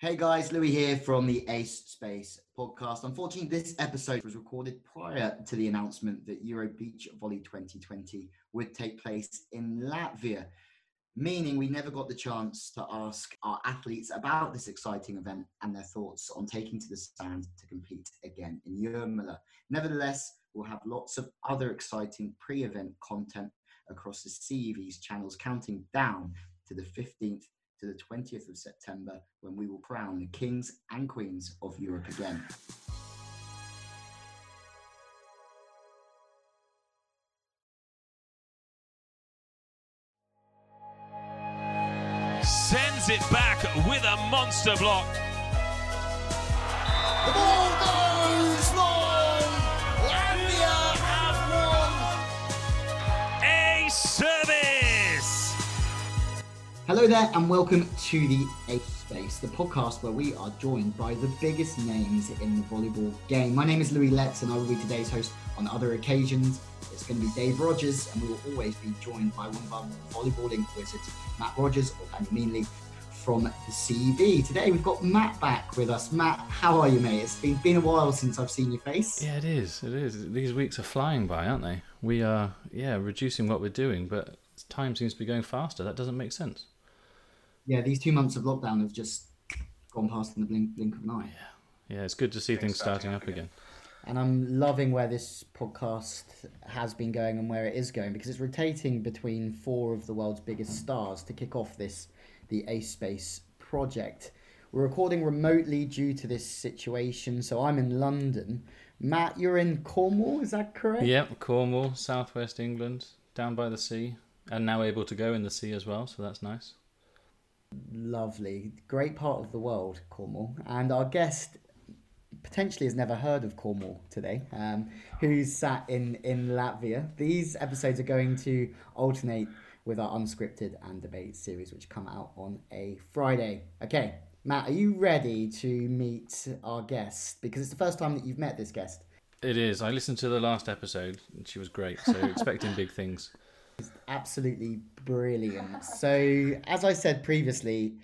Hey guys, Louis here from the Ace Space podcast. Unfortunately, this episode was recorded prior to the announcement that Euro Beach Volley 2020 would take place in Latvia, meaning we never got the chance to ask our athletes about this exciting event and their thoughts on taking to the stand to compete again in Jurmala. Nevertheless, we'll have lots of other exciting pre event content across the CEV's channels, counting down to the 15th to the 20th of September when we will crown the kings and queens of Europe again. Sends it back with a monster block. Hello there, and welcome to the Ace Space, the podcast where we are joined by the biggest names in the volleyball game. My name is Louis Letts, and I will be today's host on other occasions. It's going to be Dave Rogers, and we will always be joined by one of our volleyballing wizards, Matt Rogers or Daniel Meanley from the CEV. Today we've got Matt back with us. Matt, how are you, mate? It's been been a while since I've seen your face. Yeah, it is. It is. These weeks are flying by, aren't they? We are, yeah, reducing what we're doing, but time seems to be going faster. That doesn't make sense. Yeah, these two months of lockdown have just gone past in the blink, blink of an eye. Yeah, yeah, it's good to see things starting up again. And I'm loving where this podcast has been going and where it is going because it's rotating between four of the world's biggest stars to kick off this the Ace Space project. We're recording remotely due to this situation, so I'm in London. Matt, you're in Cornwall, is that correct? Yep, Cornwall, southwest England, down by the sea, and now able to go in the sea as well, so that's nice. Lovely. Great part of the world, Cornwall. And our guest potentially has never heard of Cornwall today, um, who's sat in, in Latvia. These episodes are going to alternate with our unscripted and debate series, which come out on a Friday. Okay, Matt, are you ready to meet our guest? Because it's the first time that you've met this guest. It is. I listened to the last episode, and she was great, so expecting big things. Absolutely brilliant. So, as I said previously,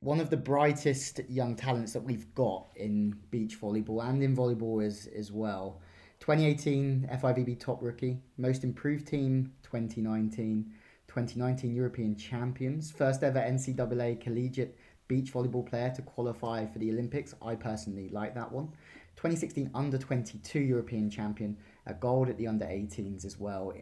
one of the brightest young talents that we've got in beach volleyball and in volleyball is as well. 2018 FIVB top rookie, most improved team 2019, 2019 European champions, first ever NCAA collegiate beach volleyball player to qualify for the Olympics. I personally like that one. 2016 under 22 European champion, a gold at the under 18s as well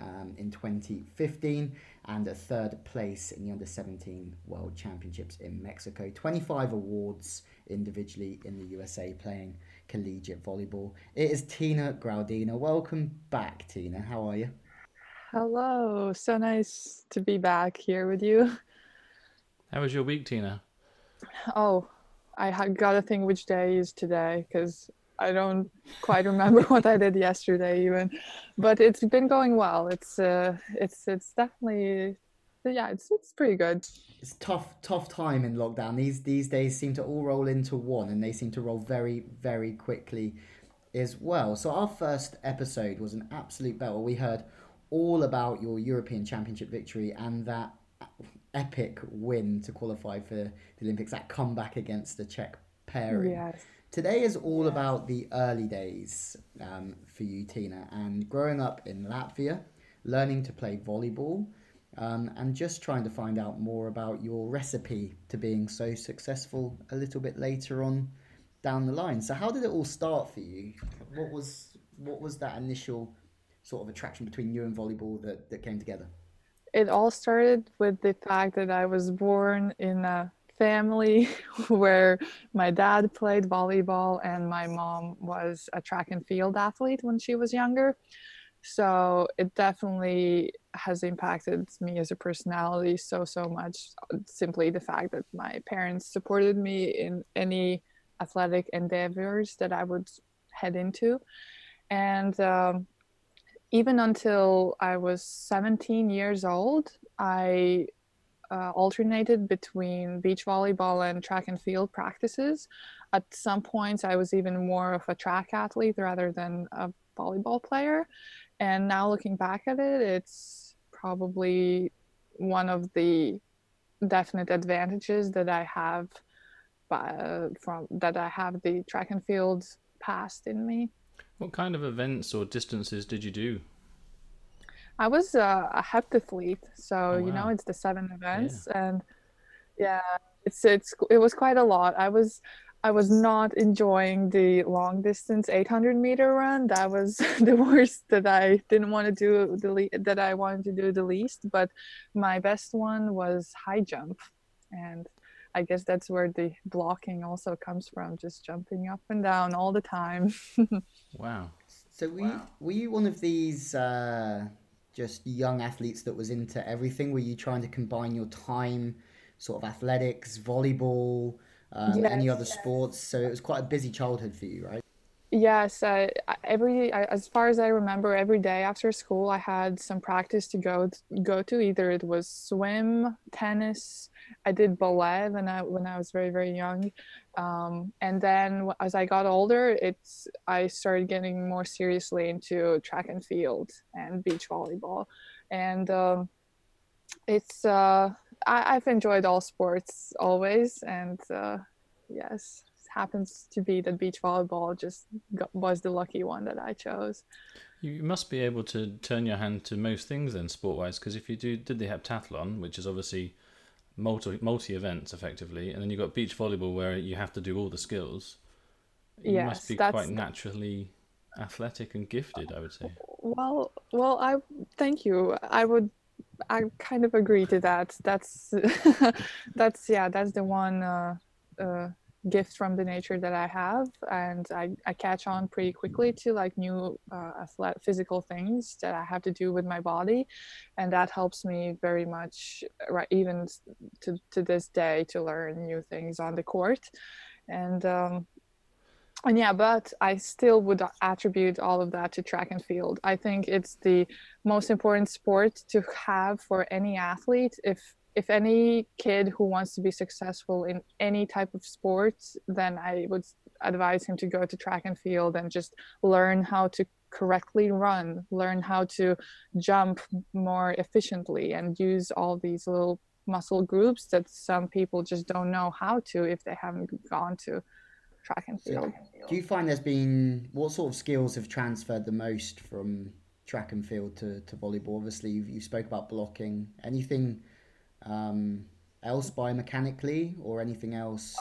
um, in 2015 and a third place in the under 17 world championships in Mexico. 25 awards individually in the USA playing collegiate volleyball. It is Tina Graudina. Welcome back, Tina. How are you? Hello, so nice to be back here with you. How was your week, Tina? Oh, I had got to think which day is today because I don't quite remember what I did yesterday even, but it's been going well. It's uh, it's it's definitely, yeah, it's it's pretty good. It's tough, tough time in lockdown. These these days seem to all roll into one, and they seem to roll very, very quickly, as well. So our first episode was an absolute battle. We heard all about your European Championship victory and that epic win to qualify for the Olympics. That comeback against the Czech pairing. Yes. Today is all about the early days um, for you, Tina, and growing up in Latvia, learning to play volleyball, um, and just trying to find out more about your recipe to being so successful a little bit later on down the line. So, how did it all start for you? What was what was that initial sort of attraction between you and volleyball that, that came together? It all started with the fact that I was born in a family where my dad played volleyball and my mom was a track and field athlete when she was younger. So it definitely has impacted me as a personality so, so much. Simply the fact that my parents supported me in any athletic endeavors that I would head into. And um, even until I was 17 years old, I uh, alternated between beach volleyball and track and field practices. At some points, I was even more of a track athlete rather than a volleyball player. And now looking back at it, it's probably one of the definite advantages that I have uh, from that I have the track and field past in me. What kind of events or distances did you do? I was uh, a heptathlete, so Oh, you know it's the seven events, and yeah, it's it's it was quite a lot. I was I was not enjoying the long distance 800 meter run. That was the worst that I didn't want to do the le- that I wanted to do the least. But my best one was high jump, and I guess that's where the blocking also comes from, just jumping up and down all the time. Wow. So were you, were you one of these uh, just young athletes that was into everything? Were you trying to combine your time, sort of athletics, volleyball, um, any Yes. other sports? So it was quite a busy childhood for you, right? Yes, I- every as far as I remember, every day after school, I had some practice to go go to. Either it was swim, tennis. I did ballet when I when I was very very young, um, and then as I got older, it's I started getting more seriously into track and field and beach volleyball, and um, it's uh, I, I've enjoyed all sports always, and uh, yes, it happens to be that beach volleyball just got, was the lucky one that I chose. You must be able to turn your hand to most things then, sport wise, because if you do did the heptathlon, which is obviously multi multi events effectively, and then you've got beach volleyball where you have to do all the skills. You Yes, must be that's- quite naturally athletic and gifted, I would say. Well, well, I thank you. I would, I kind of agree to that. That's, that's yeah, that's the one uh, uh, gift from the nature that I have, and I, I catch on pretty quickly to like new uh, athletic physical things that I have to do with my body, and that helps me very much, right? Even to to this day, to learn new things on the court, and. Um, and yeah, but I still would attribute all of that to track and field. I think it's the most important sport to have for any athlete. If if any kid who wants to be successful in any type of sport, then I would advise him to go to track and field and just learn how to correctly run, learn how to jump more efficiently, and use all these little muscle groups that some people just don't know how to if they haven't gone to track and field. Do you find there's been what sort of skills have transferred the most from track and field to, to volleyball? Obviously, you, you spoke about blocking. Anything um, else biomechanically or anything else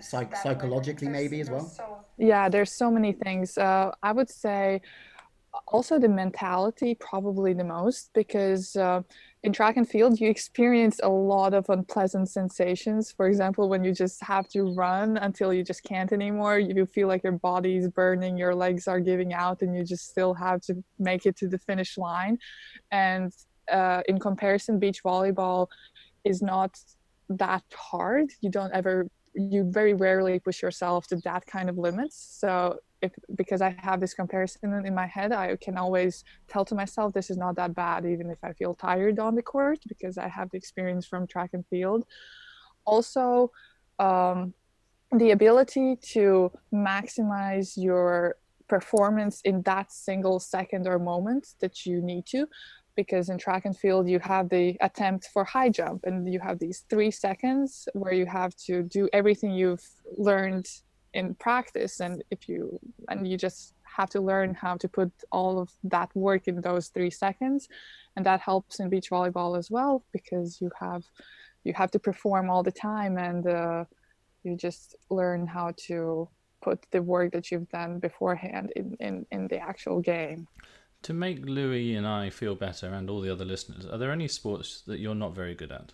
psych- psychologically, maybe as well? Yeah, there's so many things. Uh, I would say also the mentality probably the most because uh, in track and field you experience a lot of unpleasant sensations for example when you just have to run until you just can't anymore you feel like your body is burning your legs are giving out and you just still have to make it to the finish line and uh, in comparison beach volleyball is not that hard you don't ever you very rarely push yourself to that kind of limits so if because I have this comparison in my head, I can always tell to myself this is not that bad, even if I feel tired on the court, because I have the experience from track and field. Also, um, the ability to maximize your performance in that single second or moment that you need to because in track and field you have the attempt for high jump and you have these three seconds where you have to do everything you've learned in practice. And if you and you just have to learn how to put all of that work in those three seconds. And that helps in beach volleyball as well because you have you have to perform all the time and uh, you just learn how to put the work that you've done beforehand in, in, in the actual game To make Louis and I feel better and all the other listeners, are there any sports that you're not very good at?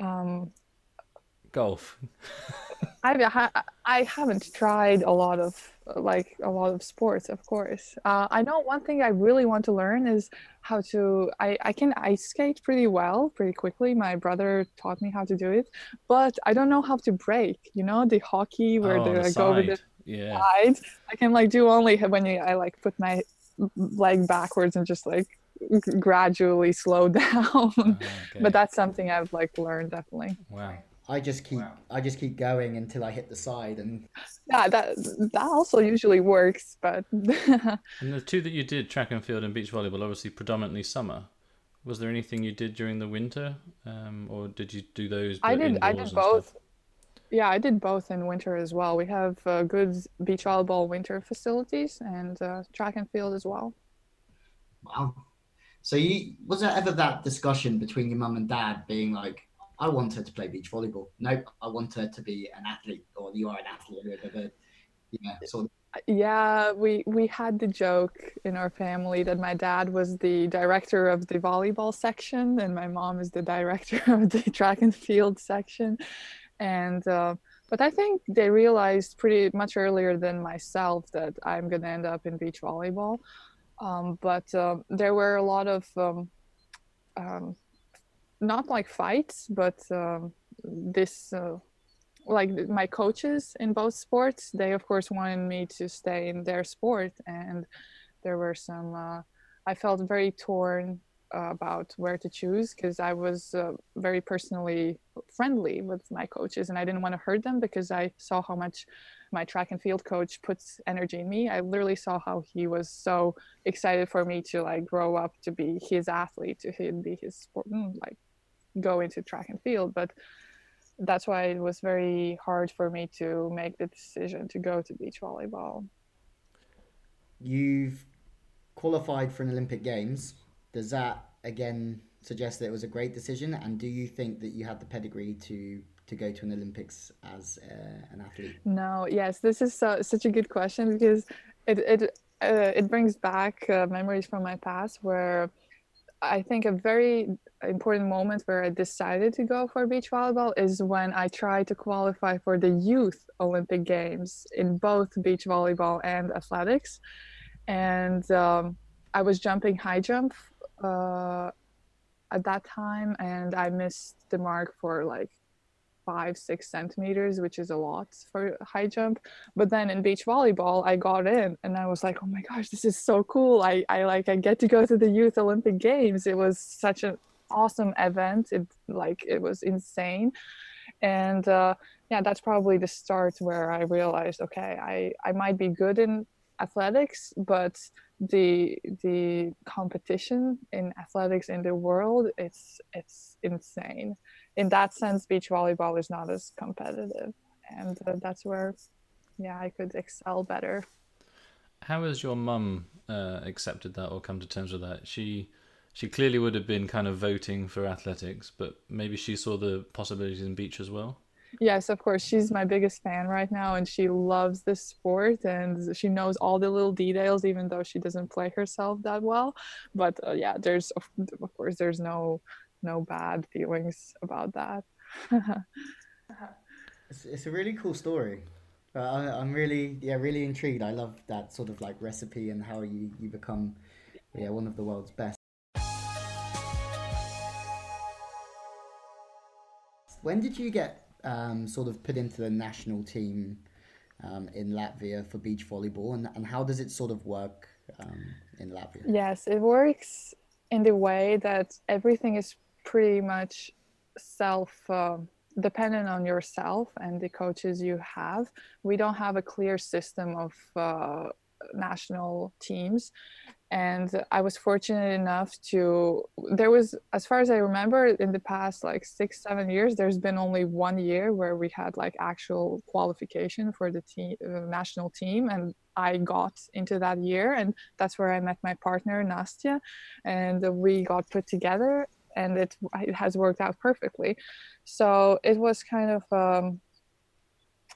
um, Golf. I've I haven't tried a lot of like a lot of sports, of course. Uh, I know one thing I really want to learn is how to. I, I can ice skate pretty well, pretty quickly. My brother taught me how to do it, but I don't know how to break. You know, the hockey where oh, the, the I go with the. Yeah. side. I can like do only when you I like put my leg backwards and just like gradually slow down. Ah, okay. But that's something I've like learned definitely. wow. I just keep I just keep going until I hit the side, and Yeah, that that also usually works, but And the two that you did, track and field and beach volleyball, obviously predominantly summer. Was there anything you did during the winter, um, or did you do those? I did. I did both. stuff? Yeah, I did both in winter as well. We have uh, good beach volleyball winter facilities and uh, track and field as well. Wow. So you was there ever that discussion between your mum and dad being like, I want her to play beach volleyball. Nope, I want her to be an athlete, or you are an athlete. Yeah, sort of. Yeah, we we had the joke in our family that my dad was the director of the volleyball section and my mom is the director of the track and field section. And uh, but I think they realized pretty much earlier than myself that I'm gonna end up in beach volleyball. Um, but uh, there were a lot of um, um, not like fights, but um, this uh, like my coaches in both sports they of course wanted me to stay in their sport and there were some uh, i felt very torn uh, about where to choose because i was uh, very personally friendly with my coaches and i didn't want to hurt them because i saw how much my track and field coach puts energy in me i literally saw how he was so excited for me to like grow up to be his athlete to be his sport mm, like go into track and field but that's why it was very hard for me to make the decision to go to beach volleyball. You've qualified for an Olympic Games. Does that again suggest that it was a great decision? And do you think that you had the pedigree to to go to an Olympics as uh, an athlete? No, yes, this is so, such a good question because it it uh, it brings back uh, memories from my past where I think a very important moment where I decided to go for beach volleyball is when I tried to qualify for the youth Olympic Games in both beach volleyball and athletics. And um, I was jumping high jump uh, at that time, and I missed the mark for like five, six centimeters, which is a lot for high jump. But then in beach volleyball, I got in and I was like, oh my gosh, this is so cool. I, I like I get to go to the youth Olympic Games. It was such an awesome event. It like it was insane. And uh, yeah, that's probably the start where I realized, okay, I, I might be good in athletics, but the the competition in athletics in the world it's it's insane in that sense beach volleyball is not as competitive and uh, that's where yeah i could excel better How has your mum uh, accepted that or come to terms with that? She she clearly would have been kind of voting for athletics, but maybe she saw the possibilities in beach as well. Yes of course she's my biggest fan right now and she loves this sport and she knows all the little details even though she doesn't play herself that well but uh, yeah there's of, of course there's no no bad feelings about that It's, it's a really cool story. Uh, I, I'm really, yeah, really intrigued. I love that sort of like recipe and how you, you become, yeah, one of the world's best. When did you get um, sort of put into the national team um, in Latvia for beach volleyball, and, and how does it sort of work um, in Latvia? Yes, it works in the way that everything is pretty much self uh, dependent on yourself and the coaches you have. We don't have a clear system of uh, national teams. And I was fortunate enough to, there was, as far as I remember, in the past like six, seven years, there's been only one year where we had like actual qualification for the team, uh, national team. And I got into that year. And that's where I met my partner, Nastya. And we got put together and it, it has worked out perfectly. So it was kind of, um,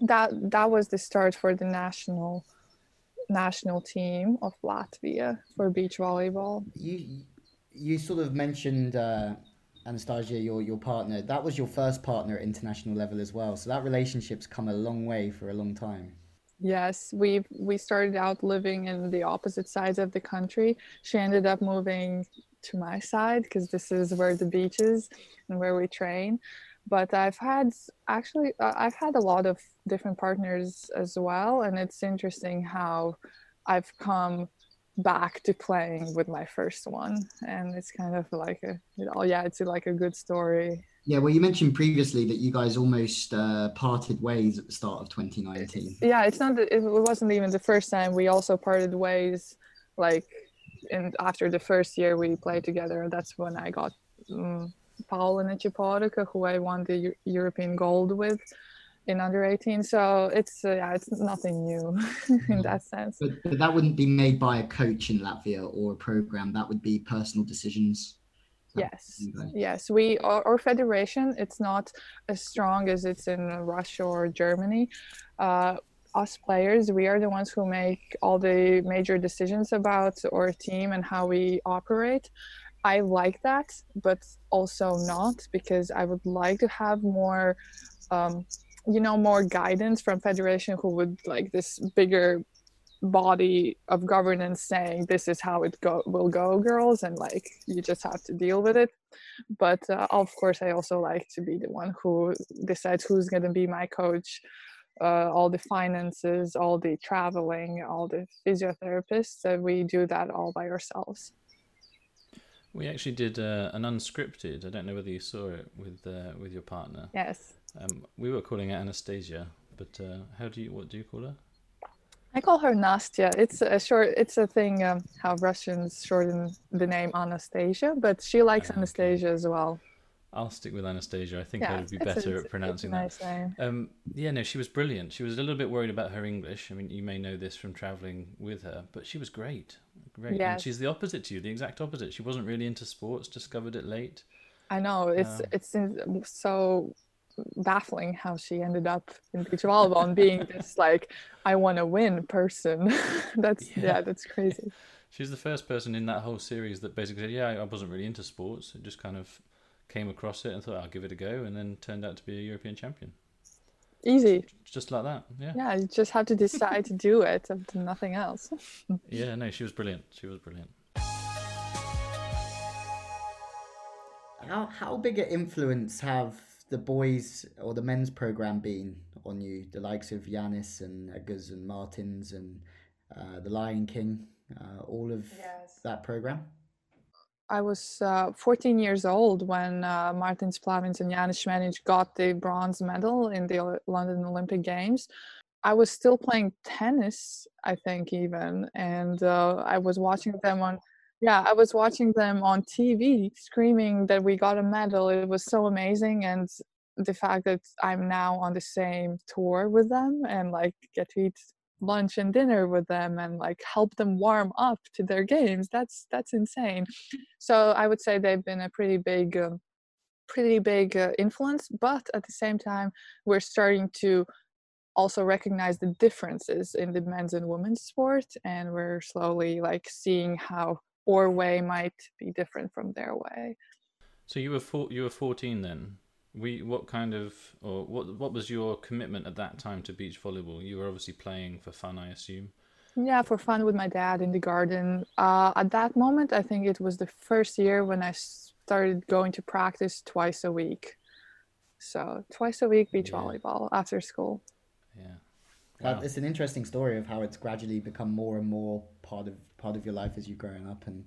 that, that was the start for the national national team of Latvia for beach volleyball. You you sort of mentioned uh, Anastasia, your your partner. That was your first partner at international level as well. So that relationship's come a long way for a long time. Yes, we we started out living in the opposite sides of the country. She ended up moving to my side because this is where the beach is and where we train. But I've had actually uh, I've had a lot of different partners as well, and it's interesting how I've come back to playing with my first one, and it's kind of like a oh yeah, it's like a good story. Yeah, well, you mentioned previously that you guys almost uh, parted ways at the start of 2019. Yeah, it's not it wasn't even the first time. We also parted ways like and after the first year we played together, that's when I got um, Paula Nechaporika, who I won the Eu- European gold with in under 18. So it's uh, yeah, it's nothing new in that sense. But, but that wouldn't be made by a coach in Latvia or a program. That would be personal decisions. Yes, yes. We our, our federation. It's not as strong as it's in Russia or Germany. Uh, us players, we are the ones who make all the major decisions about our team and how we operate. I like that, but also not because I would like to have more, um, you know, more guidance from federation who would like this bigger body of governance saying this is how it go will go girls and like you just have to deal with it. But uh, of course i also like to be the one who decides who's going to be my coach uh, all the finances all the traveling all the physiotherapists we do that all by ourselves We actually did uh, an unscripted. I don't know whether you saw it with uh, with your partner. yes Um, we were calling it Anastasia, but uh, how do you what do you call her? I call her Nastya. It's a short. It's a thing um, how Russians shorten the name Anastasia, but she likes Ah, okay. Anastasia as well. I'll stick with Anastasia. I think I would be better at pronouncing that. Um, yeah, no, she was brilliant. She was a little bit worried about her English. I mean, you may know this from traveling with her, but she was great, great. And she's the opposite to you, the exact opposite. She wasn't really into sports. Discovered it late. I know it's Um, it's so baffling how she ended up in beach volleyball and being this like I want to win person. that's yeah. Yeah. that's crazy. She's the first person in that whole series that basically said, "Yeah, I wasn't really into sports. It just kind of came across it and thought I'll give it a go, and then turned out to be a European champion, Easy. just like that." Yeah. Yeah, you just have to decide to do it and nothing else. Yeah. No, she was brilliant. She was brilliant. How how big an influence have the boys or the men's program been on you? The likes of Janis and Edgars and Martins and uh, the Lion King, uh, all of that program. I was uh, 14 years old when uh, Martins Plavins and Janis Smedins got the bronze medal in the London Olympic Games. I was still playing tennis, I think, even, and uh, I was watching them on. Yeah, I was watching them on TV, screaming that we got a medal. It was so amazing, and the fact that I'm now on the same tour with them and like get to eat lunch and dinner with them and like help them warm up to their games. That's that's insane so i would say they've been a pretty big um, pretty big uh, influence but at the same time we're starting to also recognize the differences in the men's and women's sport and we're slowly like seeing how our way might be different from their way So you were four, you were fourteen then. We what kind of or what what was your commitment at that time to beach volleyball? You were obviously playing for fun, I assume. yeah for fun with my dad in the garden uh, at that moment i think it was the first year when i started going to practice twice a week so twice a week beach Yeah. volleyball after school Yeah. Wow. it's an interesting story of how it's gradually become more and more part of part of your life as you're growing up, and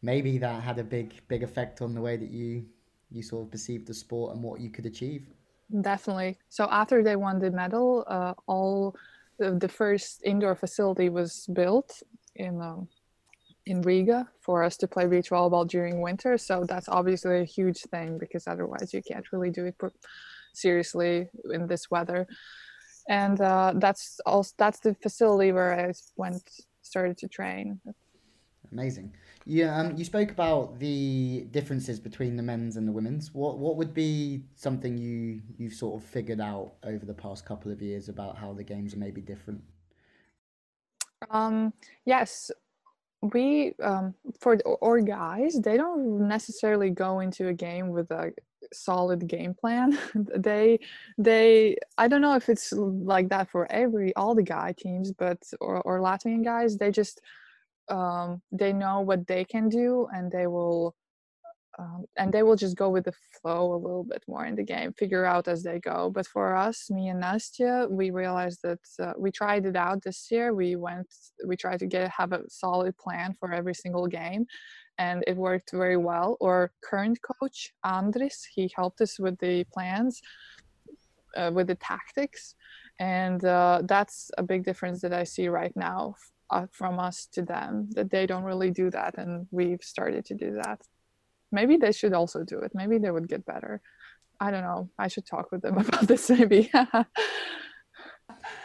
maybe that had a big big effect on the way that you you sort of perceived the sport and what you could achieve. Definitely. So after they won the medal, uh, all the, the first indoor facility was built in um, in Riga for us to play beach volleyball during winter. So that's obviously a huge thing because otherwise you can't really do it seriously in this weather. And uh, that's also that's the facility where I went started to train. Amazing. Yeah, um, you spoke about the differences between the men's and the women's. What what would be something you you've sort of figured out over the past couple of years about how the games are maybe different? Um, yes, we um, for or guys, they don't necessarily go into a game with a solid game plan. they they I don't know if it's like that for every all the guy teams, but or or Latvian guys, they just um, they know what they can do and they will um, and they will just go with the flow a little bit more in the game, figure out as they go. But for us, me and Nastya, we realized that uh, we tried it out this year. We went, we tried to get have a solid plan for every single game, and it worked very well. Our current coach Andris, he helped us with the plans, uh, with the tactics, and uh, that's a big difference that I see right now. Uh, from us to them that they don't really do that and we've started to do that maybe they should also do it maybe they would get better i don't know i should talk with them about this maybe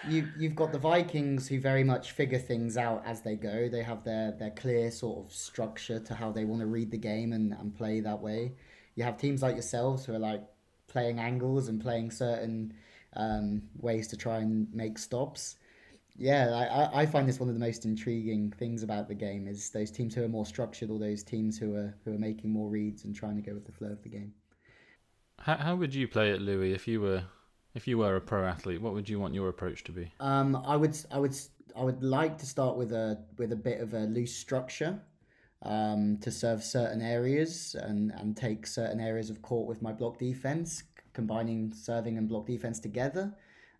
you you've got the Vikings who very much figure things out as they go. They have their their clear sort of structure to how they want to read the game and, and play that way. You have teams like yourselves who are like playing angles and playing certain um, ways to try and make stops. Yeah, I, I find this one of the most intriguing things about the game is those teams who are more structured or those teams who are who are making more reads and trying to go with the flow of the game. How how would you play it, Louis, if you were if you were a pro athlete, what would you want your approach to be? Um, I would, I would, I would like to start with a with a bit of a loose structure, um, to serve certain areas and and take certain areas of court with my block defense, combining serving and block defense together.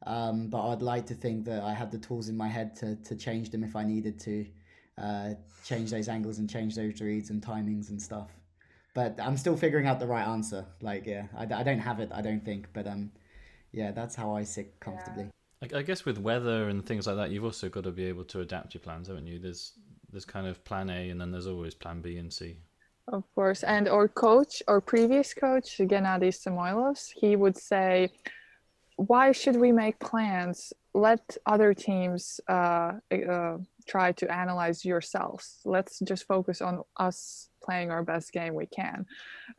Um, but I'd like to think that I had the tools in my head to to change them if I needed to, uh, change those angles and change those reads and timings and stuff. But I'm still figuring out the right answer. Like, yeah, I, I don't have it. I don't think, but um yeah, that's how I sit comfortably. I, I guess with weather and things like that, you've also got to be able to adapt your plans, haven't you? There's there's kind of plan A, and then there's always plan B and C. Of course, and our coach, our previous coach, Gennady Samoilovs, he would say, "Why should we make plans? Let other teams uh, uh, try to analyze yourselves. Let's just focus on us playing our best game we can."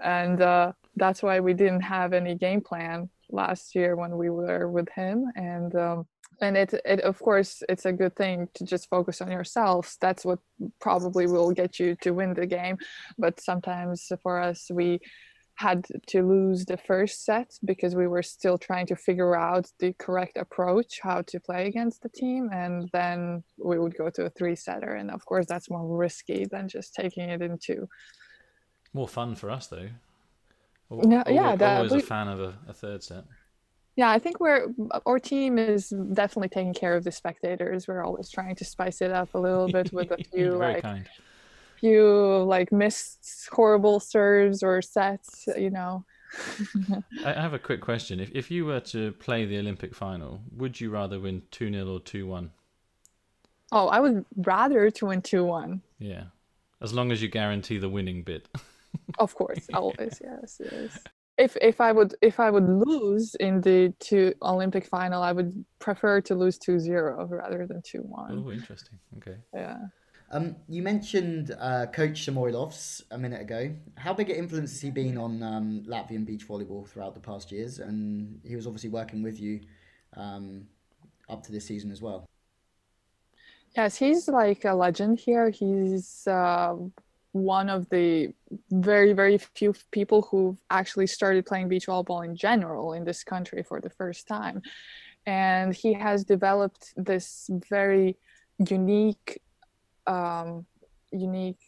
And uh, that's why we didn't have any game plan last year when we were with him and um, and it, it of course it's a good thing to just focus on yourselves that's what probably will get you to win the game but sometimes for us we had to lose the first set because we were still trying to figure out the correct approach how to play against the team and then we would go to a three setter and of course that's more risky than just taking it into more fun for us though no, yeah, that, always we, a fan of a, a, third set. Yeah, I think we're our team is definitely taking care of the spectators. We're always trying to spice it up a little bit with a few like kind. Few like missed horrible serves or sets, you know. I have a quick question. If if you were to play the Olympic final, would you rather win 2 0 or 2 1? Oh, I would rather to win 2 1. Yeah. As long as you guarantee the winning bit. of course always yes yes if if i would if i would lose in the two olympic final i would prefer to lose 2-0 rather than 2-1 oh interesting okay yeah um, you mentioned uh, Coach Samoilovs a minute ago. How big an influence has he been on um, Latvian beach volleyball throughout the past years? And he was obviously working with you um, up to this season as well. Yes, he's like a legend here. He's uh, one of the very very few people who've actually started playing beach volleyball in general in this country for the first time and he has developed this very unique um, unique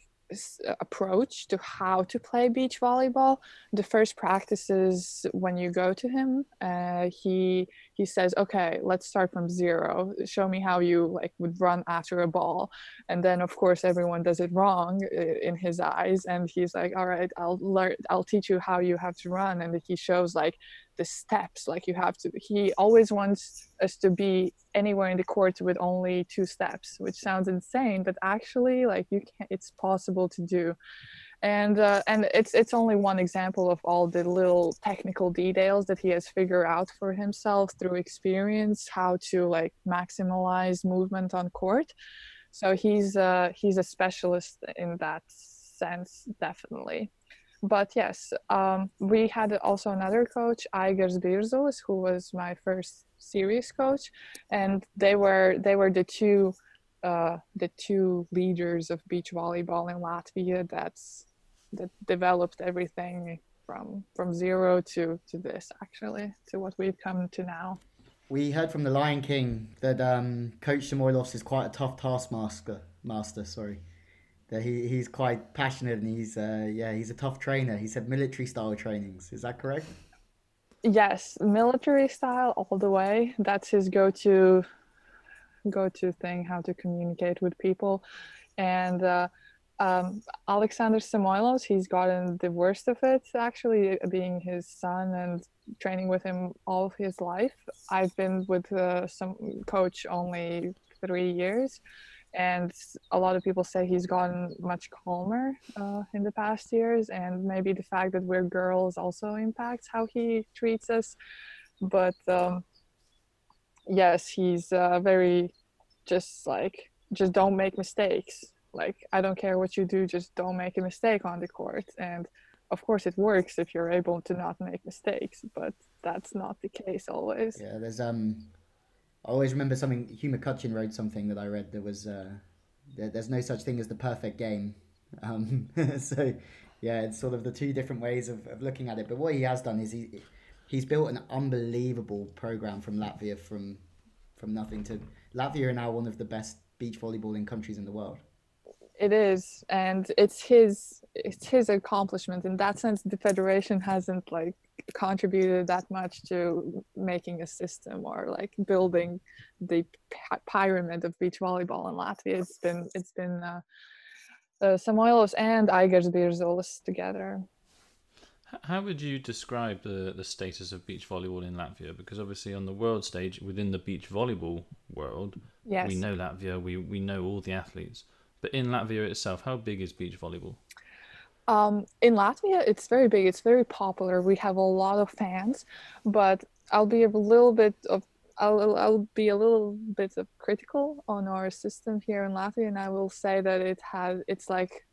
approach to how to play beach volleyball. The first practices when you go to him uh, he he says okay let's start from zero. Show me how you like would run after a ball. And then of course everyone does it wrong uh, in his eyes and he's like all right i'll learn i'll teach you how you have to run. And he shows like the steps like you have to he always wants us to be anywhere in the court with only two steps which sounds insane but actually like you can it's possible to do. And uh, and it's it's only one example of all the little technical details that he has figured out for himself through experience how to like maximize movement on court. So he's uh he's a specialist in that sense definitely but yes, um, we had also another coach, Igors Birzulis, who was my first series coach, and they were they were the two uh, the two leaders of beach volleyball in Latvia that's that developed everything from from zero to to this actually to what we've come to now. We heard from the Lion King that um, Coach Samoilovs is quite a tough taskmaster. Master, sorry that he, he's quite passionate and he's uh, yeah he's a tough trainer. He said military style trainings. Is that correct? Yes, military style all the way. That's his go-to go-to thing how to communicate with people, and uh, um, Alexander Samoilovs he's gotten the worst of it actually being his son and training with him all of his life. I've been with uh, some coach only three years and a lot of people say he's gotten much calmer uh, in the past years and maybe the fact that we're girls also impacts how he treats us. But um, yes he's uh, very just like just don't make mistakes. Like i don't care what you do just don't make a mistake on the court. And of course it works if you're able to not make mistakes but that's not the case always. Yeah, there's um, I always remember something. Hugh McCutcheon wrote something that I read. There was uh, there, there's no such thing as the perfect game. Um, so yeah, it's sort of the two different ways of, of looking at it. But what he has done is he he's built an unbelievable program from Latvia from from nothing to Latvia are now one of the best beach volleyballing countries in the world. it is and it's his it's his accomplishment in that sense the federation hasn't like contributed that much to making a system or like building the pyramid of beach volleyball in latvia it's been it's been uh, uh, samoilovs and igars birzolis together How would you describe the, the status of beach volleyball in Latvia? Because obviously, on the world stage, within the beach volleyball world, yes we know Latvia, we, we know all the athletes. But in Latvia itself, how big is beach volleyball? Um, in Latvia, it's very big. It's very popular. We have a lot of fans, but I'll be a little bit of I'll I'll be a little bit of critical on our system here in Latvia, and I will say that it has it's like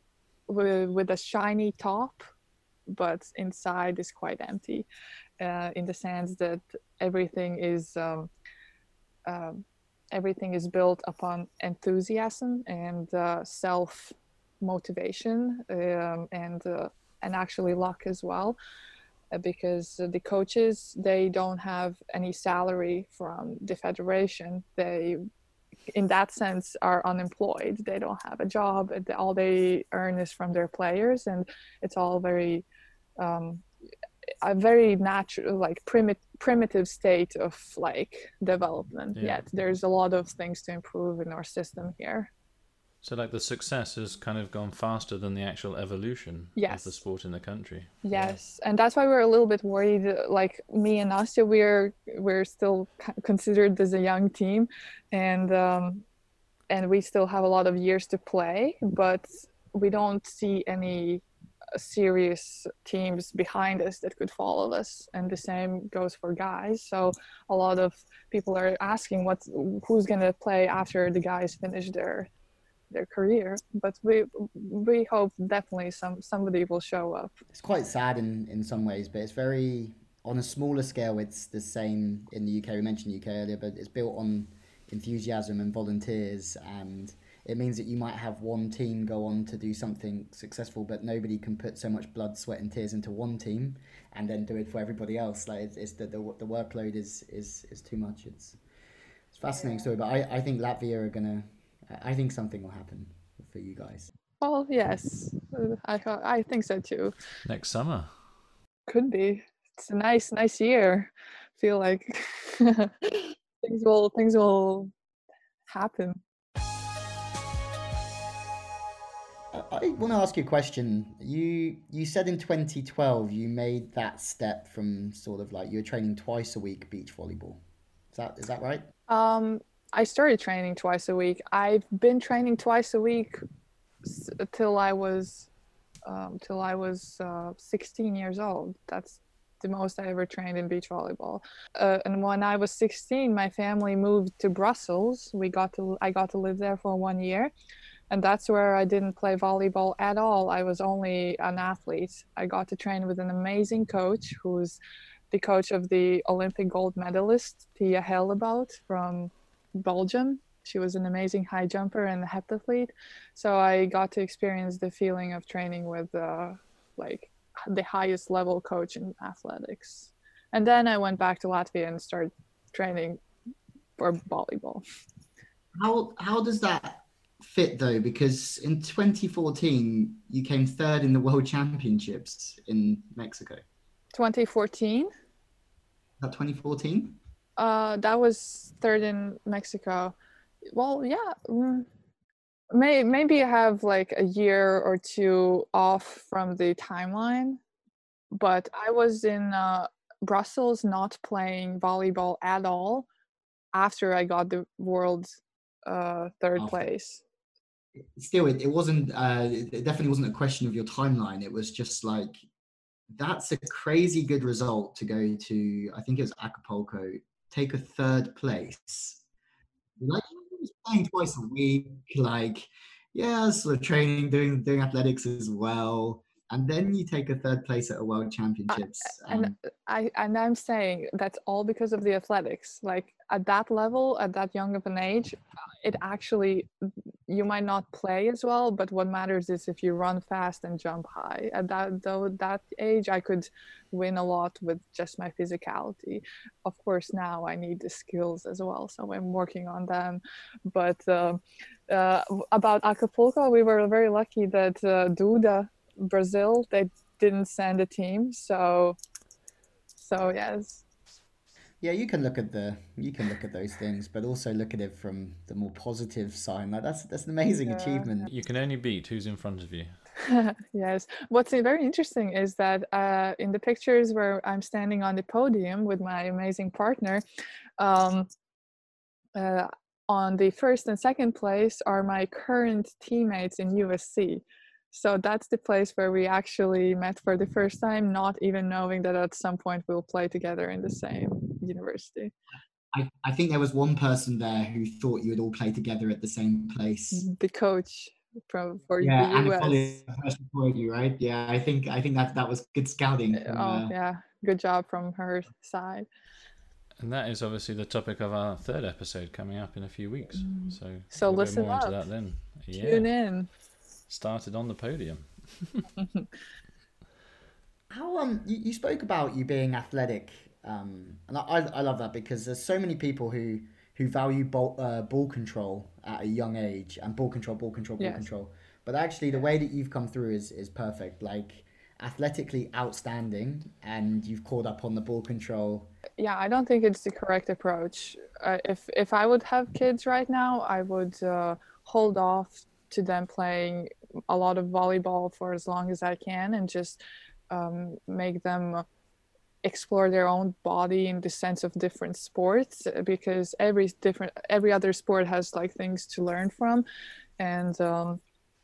with, with a shiny top, but inside is quite empty, uh, in the sense that everything is um, um, everything is built upon enthusiasm and uh, self motivation um, and uh, and actually luck as well uh, because the coaches they don't have any salary from the federation. They in that sense are unemployed. They don't have a job. All they earn is from their players and it's all very um, a very natural like primitive primitive state of like development. Yeah. yet there's a lot of things to improve in our system here So, like, the success has kind of gone faster than the actual evolution Yes. of the sport in the country. Yes, and that's why we're a little bit worried. Like me and Nastya, we're we're still considered as a young team, and um, and we still have a lot of years to play, but we don't see any serious teams behind us that could follow us. And the same goes for guys. So a lot of people are asking, what who's gonna play after the guys finish their their career? But we we hope definitely some somebody will show up. It's quite sad in, in some ways, but it's very on a smaller scale. It's the same in the UK. We mentioned UK earlier, but it's built on enthusiasm and volunteers, and it means that you might have one team go on to do something successful, but nobody can put so much blood, sweat, and tears into one team and then do it for everybody else. Like it's, it's the, the the workload is is is too much. It's it's a fascinating story, but I I think Latvia are gonna. I think something will happen for you guys. Well, yes, uh, I I think so too. Next summer. Could be. It's a nice nice year. Feel like things will things will happen. I, I want to ask you a question. You you said in 2012 you made that step from sort of like you were training twice a week beach volleyball. Is that is that right? Um, I started training twice a week. I've been training twice a week s- till I was um, till I was uh, 16 years old. That's the most I ever trained in beach volleyball. Uh, and when I was 16, my family moved to Brussels. We got to I got to live there for one year, and that's where I didn't play volleyball at all. I was only an athlete. I got to train with an amazing coach who's the coach of the Olympic gold medalist Tia Hellebaut from Belgium. She was an amazing high jumper and a heptathlete. So I got to experience the feeling of training with uh, like the highest level coach in athletics. And then I went back to Latvia and started training for volleyball. How how does that fit though? Because in 2014 you came third in the World Championships in Mexico. 2014, Is that 2014? Uh, that was third in Mexico. Well, yeah. mm, May, maybe I have like a year or two off from the timeline, but I was in uh, Brussels not playing volleyball at all after I got the world uh, third After. place. still, it, it wasn't. Uh, it definitely wasn't a question of your timeline. It was just like that's a crazy good result to go to. I think it was Acapulco, take a third place. Like playing twice a week, like yeah, of training, doing doing athletics as well and then you take a third place at a world championships and um, i and i'm saying that's all because of the athletics like at that level at that young of an age it actually you might not play as well but what matters is if you run fast and jump high at that though that age i could win a lot with just my physicality of course now i need the skills as well so i'm working on them but uh, uh, about acapulco we were very lucky that uh, duda Brazil, they didn't send a team. So, so yes. Yeah, you can look at the you can look at those things, but also look at it from the more positive side. Like that's that's an amazing yeah. achievement. You can only beat who's in front of you. yes. What's very interesting is that uh, in the pictures where I'm standing on the podium with my amazing partner, um, uh, on the first and second place are my current teammates in USC. So that's the place where we actually met for the first time, not even knowing that at some point we'll play together in the same university. I, I think there was one person there who thought you would all play together at the same place. Mm-hmm. The coach from for yeah, the US. Anna you, right? Yeah, I think I think that that was good scouting. From, oh uh, yeah, good job from her side. And that is obviously the topic of our third episode coming up in a few weeks. Mm. So so we'll listen more up. into that then. Yeah. Tune in started on the podium. How um you, you spoke about you being athletic, um, and I I love that because there's so many people who who value ball, uh, ball control at a young age and ball control, ball control, ball yes. control. But actually, the way that you've come through is is perfect. Like athletically outstanding, and you've caught up on the ball control. Yeah, I don't think it's the correct approach. Uh, if if I would have kids right now, I would uh, hold off to them playing a lot of volleyball for as long as I can and just um, make them explore their own body in the sense of different sports because every different every other sport has like things to learn from. And um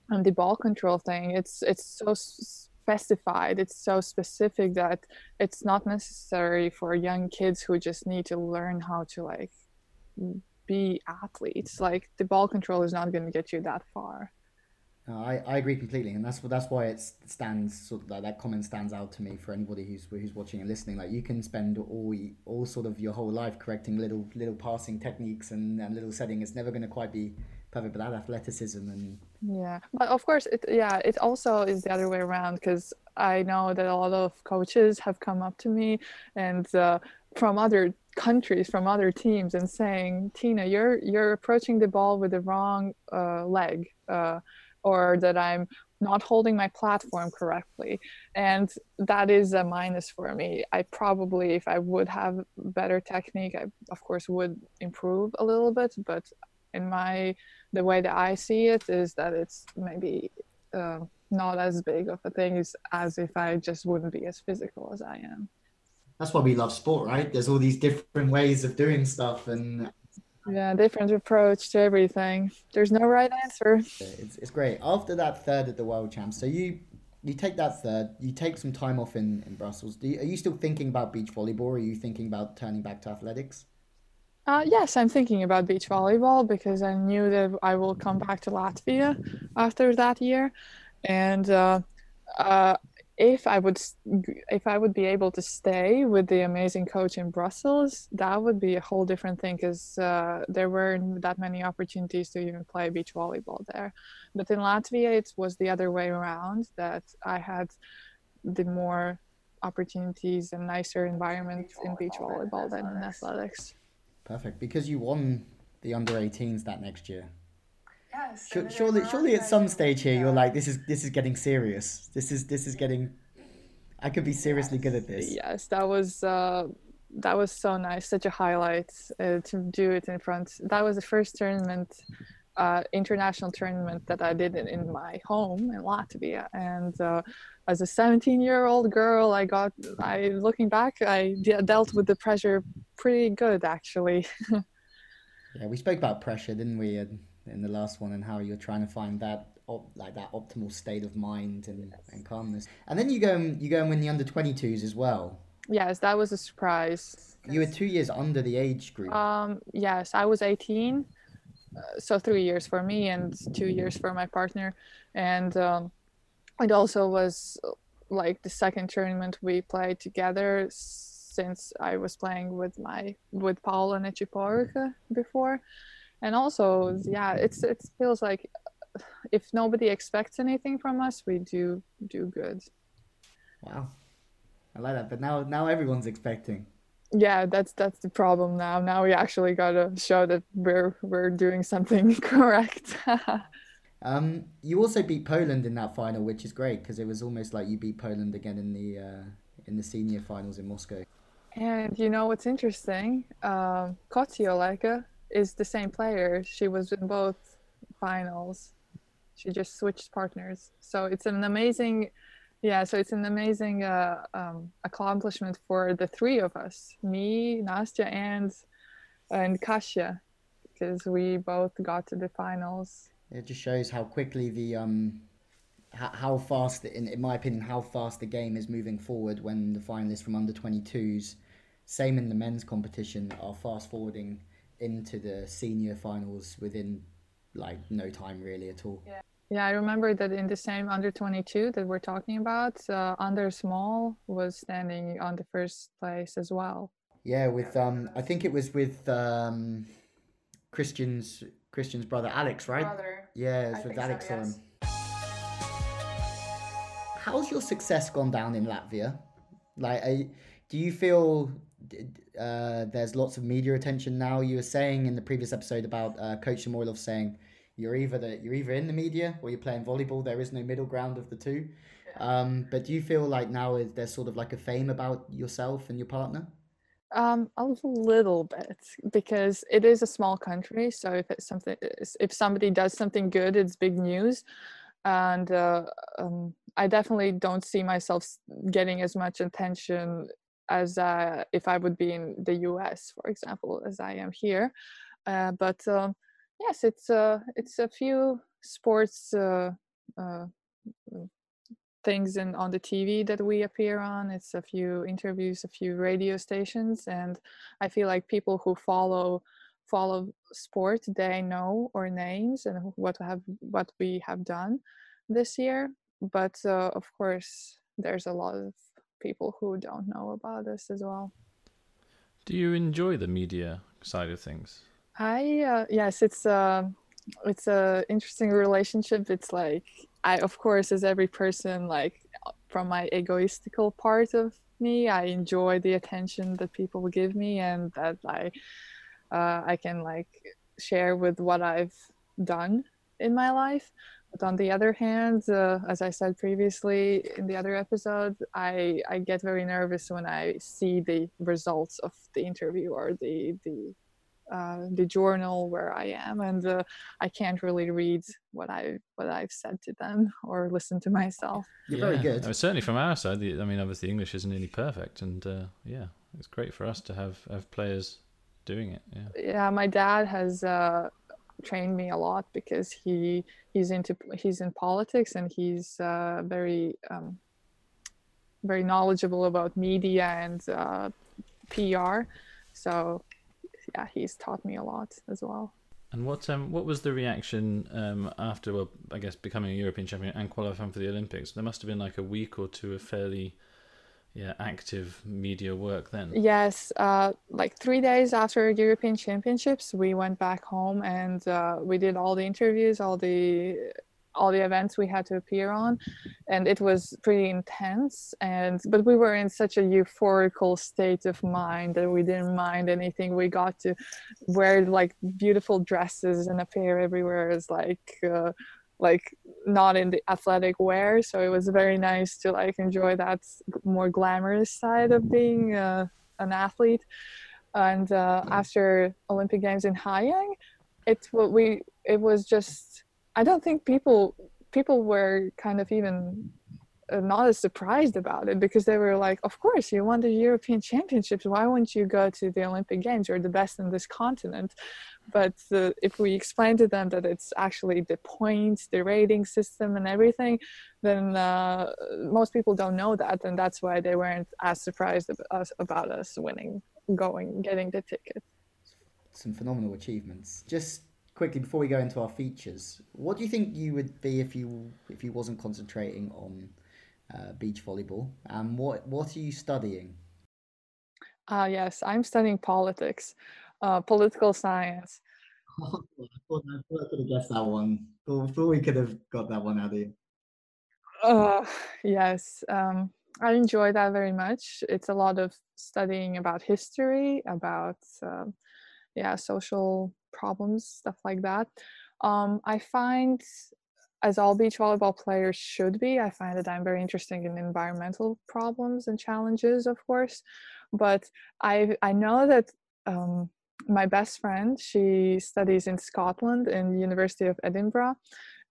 and the ball control thing it's it's so specified. It's so specific that it's not necessary for young kids who just need to learn how to like be athletes. Like the ball control is not going to get you that far no, I, I agree completely, and that's that's why it stands sort of like that comment stands out to me for anybody who's who's watching and listening. Like you can spend all all sort of your whole life correcting little little passing techniques and, and little setting. It's never going to quite be perfect, but that athleticism and yeah, but of course, it yeah, it also is the other way around because I know that a lot of coaches have come up to me and uh, from other countries from other teams and saying tina you're you're approaching the ball with the wrong uh, leg uh, or that I'm not holding my platform correctly. And that is a minus for me. I probably, if I would have better technique, I of course would improve a little bit. But in my, the way that I see it is that it's maybe uh, not as big of a thing as, as if I just wouldn't be as physical as I am. That's why we love sport, right? There's all these different ways of doing stuff, and yeah different approach to everything. There's no right answer. It's, it's great. After that third at the world champs so you you take that third you take some time off in in brussels. You, are you still thinking about beach volleyball? Or are you thinking about turning back to athletics? Uh, yes, I'm thinking about beach volleyball because I knew that I will come back to Latvia after that year, and uh, uh, if I would if I would be able to stay with the amazing coach in Brussels, that would be a whole different thing because uh, there weren't that many opportunities to even play beach volleyball there. But in Latvia, it was the other way around that I had the more opportunities and nicer environment in beach volleyball than in athletics. Perfect, because you won the under 18s that next year. Yes. surely, surely, at some stage here, you're like, this is this is getting serious. This is this is getting. I could be seriously good at this. Yes, that was uh, that was so nice. Such a highlight uh, to do it in front. That was the first tournament, uh, international tournament that I did in, in my home in Latvia, and. Uh, as a 17 year old girl i got i looking back i dealt with the pressure pretty good actually yeah we spoke about pressure didn't we in the last one and how you're trying to find that op- like that optimal state of mind and, and calmness. And then you go and you go and win the under 22s as well. Yes, that was a surprise. You were two years under the age group. Um, yes, I was 18, uh, so three years for me and two years for my partner, and um, it also was like the second tournament we played together since I was playing with my with Paula Nechiporka before, and also yeah, it's it feels like if nobody expects anything from us, we do do good. Wow, I like that. But now now everyone's expecting. Yeah, that's that's the problem now. Now we actually gotta show that we're we're doing something correct. um, you also beat Poland in that final, which is great because it was almost like you beat Poland again in the uh, in the senior finals in Moscow. And you know what's interesting? Um, Kociołek is the same player. She was in both finals. She just switched partners. So it's an amazing, yeah. So it's an amazing uh, um, accomplishment for the three of us, me, Nastya, and and Kasia, because we both got to the finals. It just shows how quickly the um, how, fast, in in my opinion, how fast the game is moving forward when the finalists from under twenty twos, same in the men's competition, are fast forwarding into the senior finals within like no time really at all. Yeah. Yeah, I remember that in the same under 22 that we're talking about, uh, Anders Mol was standing on the first place as well. Yeah, with um, I think it was with um, Christian's Christian's brother Alex, right? Brother. Yeah, it's I with think so, Alex yes. on. How's your success gone down in Latvia? Like, are, do you feel uh, there's lots of media attention now? You were saying in the previous episode about uh, Coach Samoilov saying you're either the, you're either in the media or you're playing volleyball. There is no middle ground of the two. Um, but do you feel like now is there's sort of like a fame about yourself and your partner? Um, a little bit because it is a small country. So if it's something, if somebody does something good, it's big news. And uh, um, I definitely don't see myself getting as much attention as uh, if I would be in the U.S., for example, as I am here. Uh, but um, yes, it's uh, it's a few sports uh, uh, things in on the TV that we appear on. It's a few interviews, a few radio stations, and I feel like people who follow follow sport they know our names and what have what we have done this year. But uh, of course, there's a lot of people who don't know about us as well. Do you enjoy the media side of things? I uh, yes, it's a it's a interesting relationship. It's like I of course as every person like from my egoistical part of me, I enjoy the attention that people give me and that I uh, I can like share with what I've done in my life. But on the other hand, uh, as I said previously in the other episode, I I get very nervous when I see the results of the interview or the the uh, the journal where I am, and uh, I can't really read what I what I've said to them or listen to myself. You're very Yeah. good. Uh, certainly from our side, the, I mean, obviously English isn't nearly perfect, and uh, yeah, it's great for us to have have players doing it. Yeah. Yeah, my dad has uh, trained me a lot because he he's into he's in politics and he's uh, very um, very knowledgeable about media and uh, PR. So yeah, he's taught me a lot as well. And what um what was the reaction um after well I guess becoming a European champion and qualifying for the Olympics? There must have been like a week or two of fairly yeah active media work then. Yes, uh, like three days after European Championships, we went back home and uh, we did all the interviews, all the all the events we had to appear on, and it was pretty intense. And but we were in such a euphorical state of mind that we didn't mind anything. We got to wear like beautiful dresses and appear everywhere as like. Uh, like not in the athletic wear so it was very nice to like enjoy that more glamorous side of being uh, an athlete. And uh, after olympic games in Haiyang, it's what we it was just i don't think people people were kind of even not as surprised about it because they were like, "Of course, you won the European Championships. Why wouldn't you go to the Olympic Games? You're the best in this continent." But uh, if we explain to them that it's actually the points, the rating system, and everything, then uh, most people don't know that, and that's why they weren't as surprised about us, about us winning, going, getting the ticket. Some phenomenal achievements. Just quickly before we go into our features, what do you think you would be if you if you wasn't concentrating on uh, beach volleyball? And what what are you studying? Uh, yes, I'm studying politics, uh, political science. I thought I could have guessed that one. Thought, thought we could have got that one out of you. Uh, yes, um, I enjoy that very much. It's a lot of studying about history, about um, yeah, social problems, stuff like that. Um, I find, as all beach volleyball players should be, I find that I'm very interested in environmental problems and challenges, of course. But I I know that um, my best friend she studies in Scotland in the University of Edinburgh,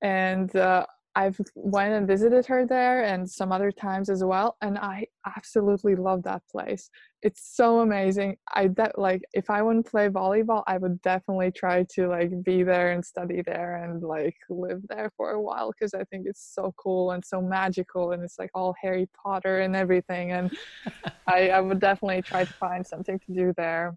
and uh, I've went and visited her there and some other times as well and I absolutely love that place. It's so amazing. I de- like if I wouldn't play volleyball, I would definitely try to like be there and study there and like live there for a while because I think it's so cool and so magical and it's like all Harry Potter and everything and I, I would definitely try to find something to do there.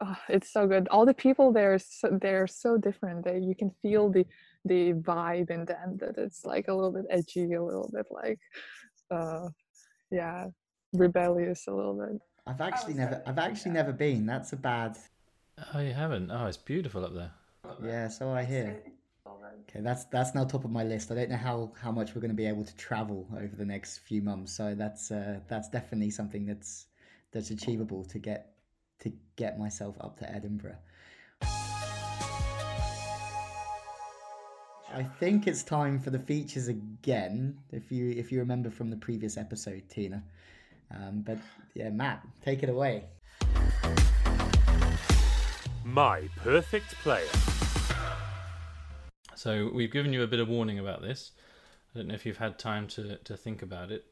Oh, it's so good. All the people there, so, they're so different. They, you can feel the the vibe in them that it's like a little bit edgy, a little bit like, uh, yeah, rebellious a little bit. I've actually never, I've actually never been. That's a bad. Oh, you haven't? Oh, it's beautiful up there. Yeah, so I hear. Okay, that's that's now top of my list. I don't know how, how much we're going to be able to travel over the next few months, so that's uh, that's definitely something that's that's achievable to get to get myself up to Edinburgh. I think it's time for the features again. If you if you remember from the previous episode, Tina. Um, but yeah, Matt, take it away. My perfect player. So we've given you a bit of warning about this. I don't know if you've had time to, to think about it.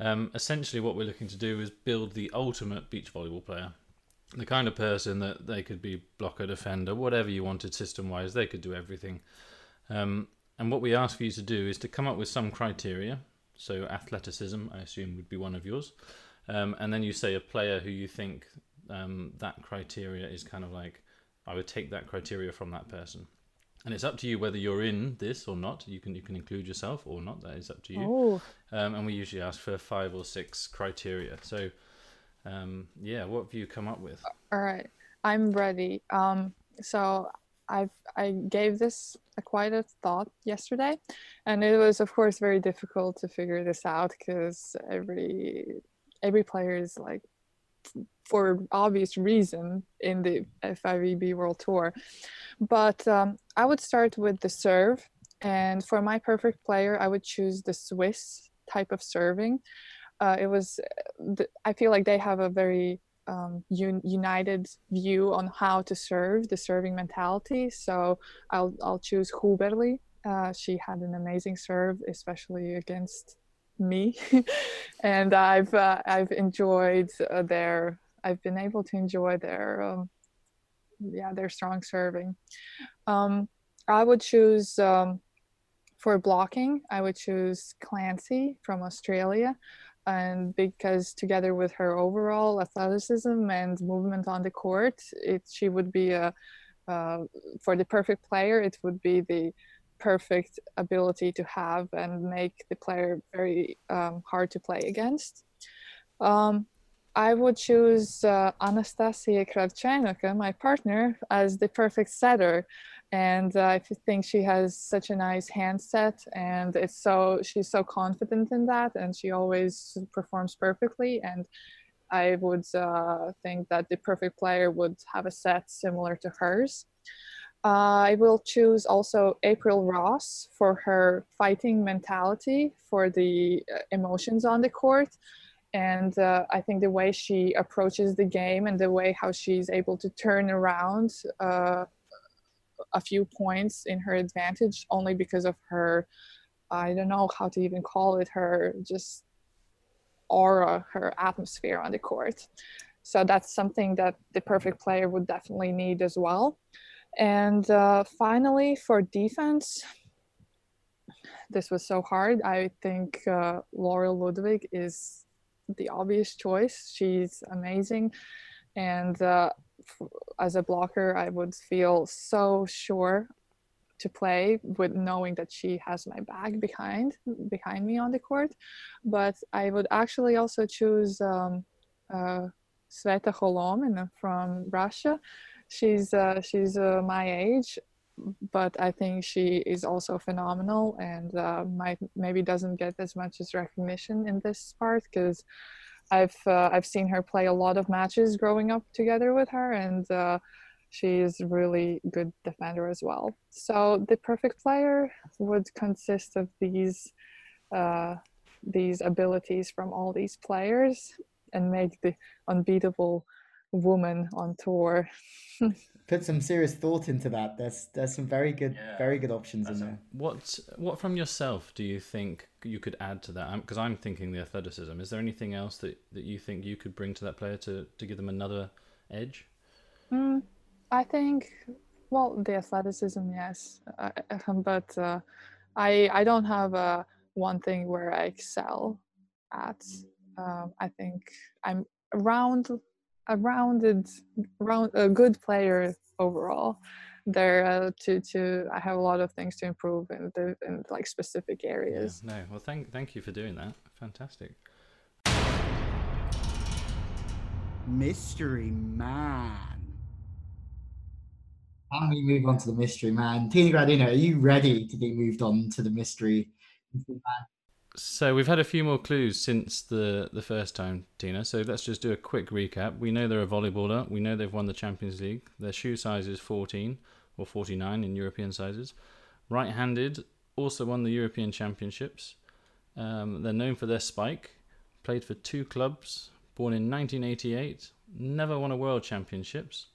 Um, essentially, what we're looking to do is build the ultimate beach volleyball player. The kind of person that they could be blocker, defender, whatever you wanted system wise, they could do everything. Um, and what we ask for you to do is to come up with some criteria. So athleticism, I assume, would be one of yours. Um, and then you say a player who you think um, that criteria is kind of like, I would take that criteria from that person. And it's up to you whether you're in this or not. You can you can include yourself or not. That is up to you. Oh, Um, and we usually ask for five or six criteria. So, um, yeah, what have you come up with? all right. I'm ready. Um, so I've I gave this a quite thought yesterday, and it was of course very difficult to figure this out because every every player is like for obvious reason in the FIVB World Tour. But um, I would start with the serve, and for my perfect player, I would choose the Swiss type of serving. Uh, it was, I feel like they have a very um, un- united view on how to serve, the serving mentality. So I'll I'll choose Huberli. Uh, she had an amazing serve, especially against me, and I've uh, I've enjoyed uh, their I've been able to enjoy their um, yeah their strong serving. Um, I would choose um, for blocking. I would choose Clancy from Australia, and because together with her overall athleticism and movement on the court, it she would be a uh, for the perfect player. It would be the perfect ability to have and make the player very um, hard to play against. Um, I would choose uh, Anastasia Kravcenoka, my partner, as the perfect setter. And uh, I think she has such a nice handset, and it's so she's so confident in that, and she always performs perfectly. And I would uh, think that the perfect player would have a set similar to hers. Uh, I will choose also April Ross for her fighting mentality, for the uh, emotions on the court. And uh, I think the way she approaches the game and the way how she's able to turn around uh, a few points in her advantage only because of her I don't know how to even call it her just aura, her atmosphere on the court. So that's something that the perfect player would definitely need as well. And uh, finally, for defense, this was so hard. I think uh, Laura Ludwig is the obvious choice. She's amazing. And uh, as a blocker, I would feel so sure to play with knowing that she has my back behind behind me on the court. But I would actually also choose um, uh, Sveta Kholomina from Russia. She's uh, she's uh, my age, but I think she is also phenomenal and uh, might maybe doesn't get as much as recognition in this part because I've uh, I've seen her play a lot of matches growing up together with her and uh, she is really good defender as well. So the perfect player would consist of these uh, these abilities from all these players and make the unbeatable woman on tour. Put some serious thought into that. There's there's some very good Yeah. very good options in there. What what from yourself do you think you could add to that? Because I'm thinking the athleticism. Is there anything else that, that you think you could bring to that player to, to give them another edge? Mm, I think, well, the athleticism, yes, uh, but uh, I I don't have uh, one thing where I excel at. Um, I think I'm a round, a rounded, round, a good player overall. There uh, to to I have a lot of things to improve in the in like specific areas. Yeah, no. Well, thank thank you for doing that. Fantastic. Mystery Man. And we move on to the mystery man. Tina Graudina, are you ready to be moved on to the mystery? mystery man? So we've had a few more clues since the the first time, Tina. So let's just do a quick recap. We know they're a volleyballer. We know they've won the Champions League. Their shoe size is 14 or 49 in European sizes. Right-handed, also won the European Championships. Um, they're known for their spike. Played for two clubs. Born in 1988. Never won a World Championships.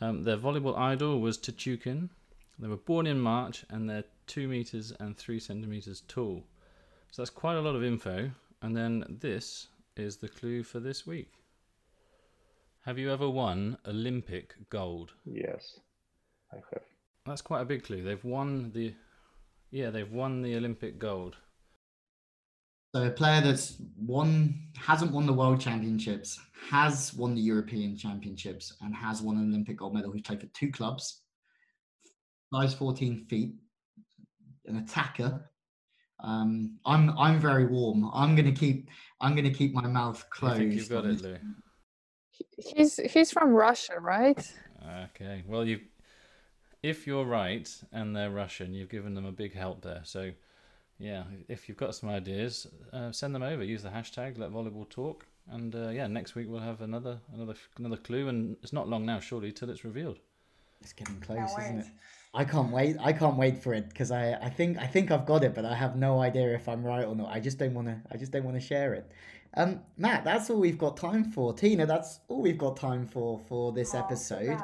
Um, their volleyball idol was Tetyukhin. They were born in March and they're two meters and three centimeters tall. So that's quite a lot of info. And then this is the clue for this week. Have you ever won Olympic gold? Yes, I have. That's quite a big clue. They've won the yeah, they've won the Olympic gold. So a player that's won hasn't won the world championships, has won the European championships, and has won an Olympic gold medal. Who's played for two clubs, size 14 feet, an attacker. Um, I'm I'm very warm. I'm gonna keep I'm gonna keep my mouth closed. you've got it. Lou. He's he's from Russia, right? Okay. Well, you, if you're right and they're Russian, you've given them a big help there. So, yeah, if you've got some ideas, uh, send them over. Use the hashtag Let Volleyball Talk, and uh, yeah, next week we'll have another another another clue. And it's not long now, surely, till it's revealed. It's getting close, isn't it? I can't wait. I can't wait for it because I, I think I think I've got it, but I have no idea if I'm right or not. I just don't want to. I just don't want to share it. Um, Matt, that's all we've got time for. Tina, that's all we've got time for for this episode.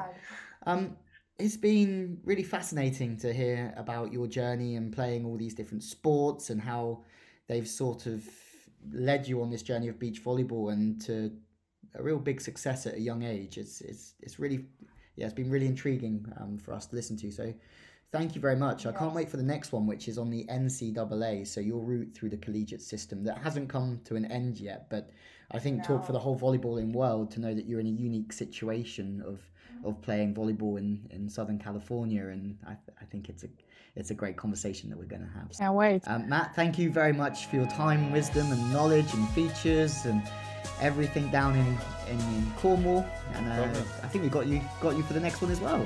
Um, it's been really fascinating to hear about your journey and playing all these different sports and how they've sort of led you on this journey of beach volleyball and to a real big success at a young age. It's it's it's really yeah, it's been really intriguing um, for us to listen to. So thank you very much. I can't wait for the next one, which is on the NCAA. So your route through the collegiate system that hasn't come to an end yet, but I think talk for the whole volleyballing world to know that you're in a unique situation of of playing volleyball in, in Southern California, and I, I think it's a it's a great conversation that we're going to have. Can't wait. Um, Matt, thank you very much for your time, wisdom, and knowledge, and features, and everything down in in, in Cornwall. And uh, problem. I think we got you got you for the next one as well.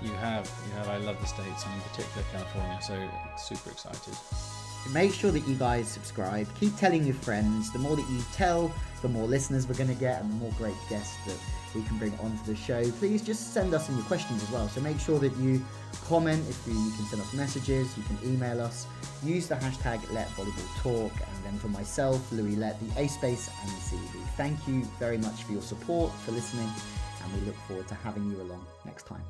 You have, you have. I love the states and in particular California. So super excited. Make sure that you guys subscribe. Keep telling your friends. The more that you tell, the more listeners we're going to get, and the more great guests that we can bring onto the show. Please just send us in your questions as well. So make sure that you comment. If you, you can send us messages, you can email us. Use the hashtag Let Volleyball Talk, and then for myself, Louis Let, the A Space, and the CB. Thank you very much for your support, for listening, and we look forward to having you along next time.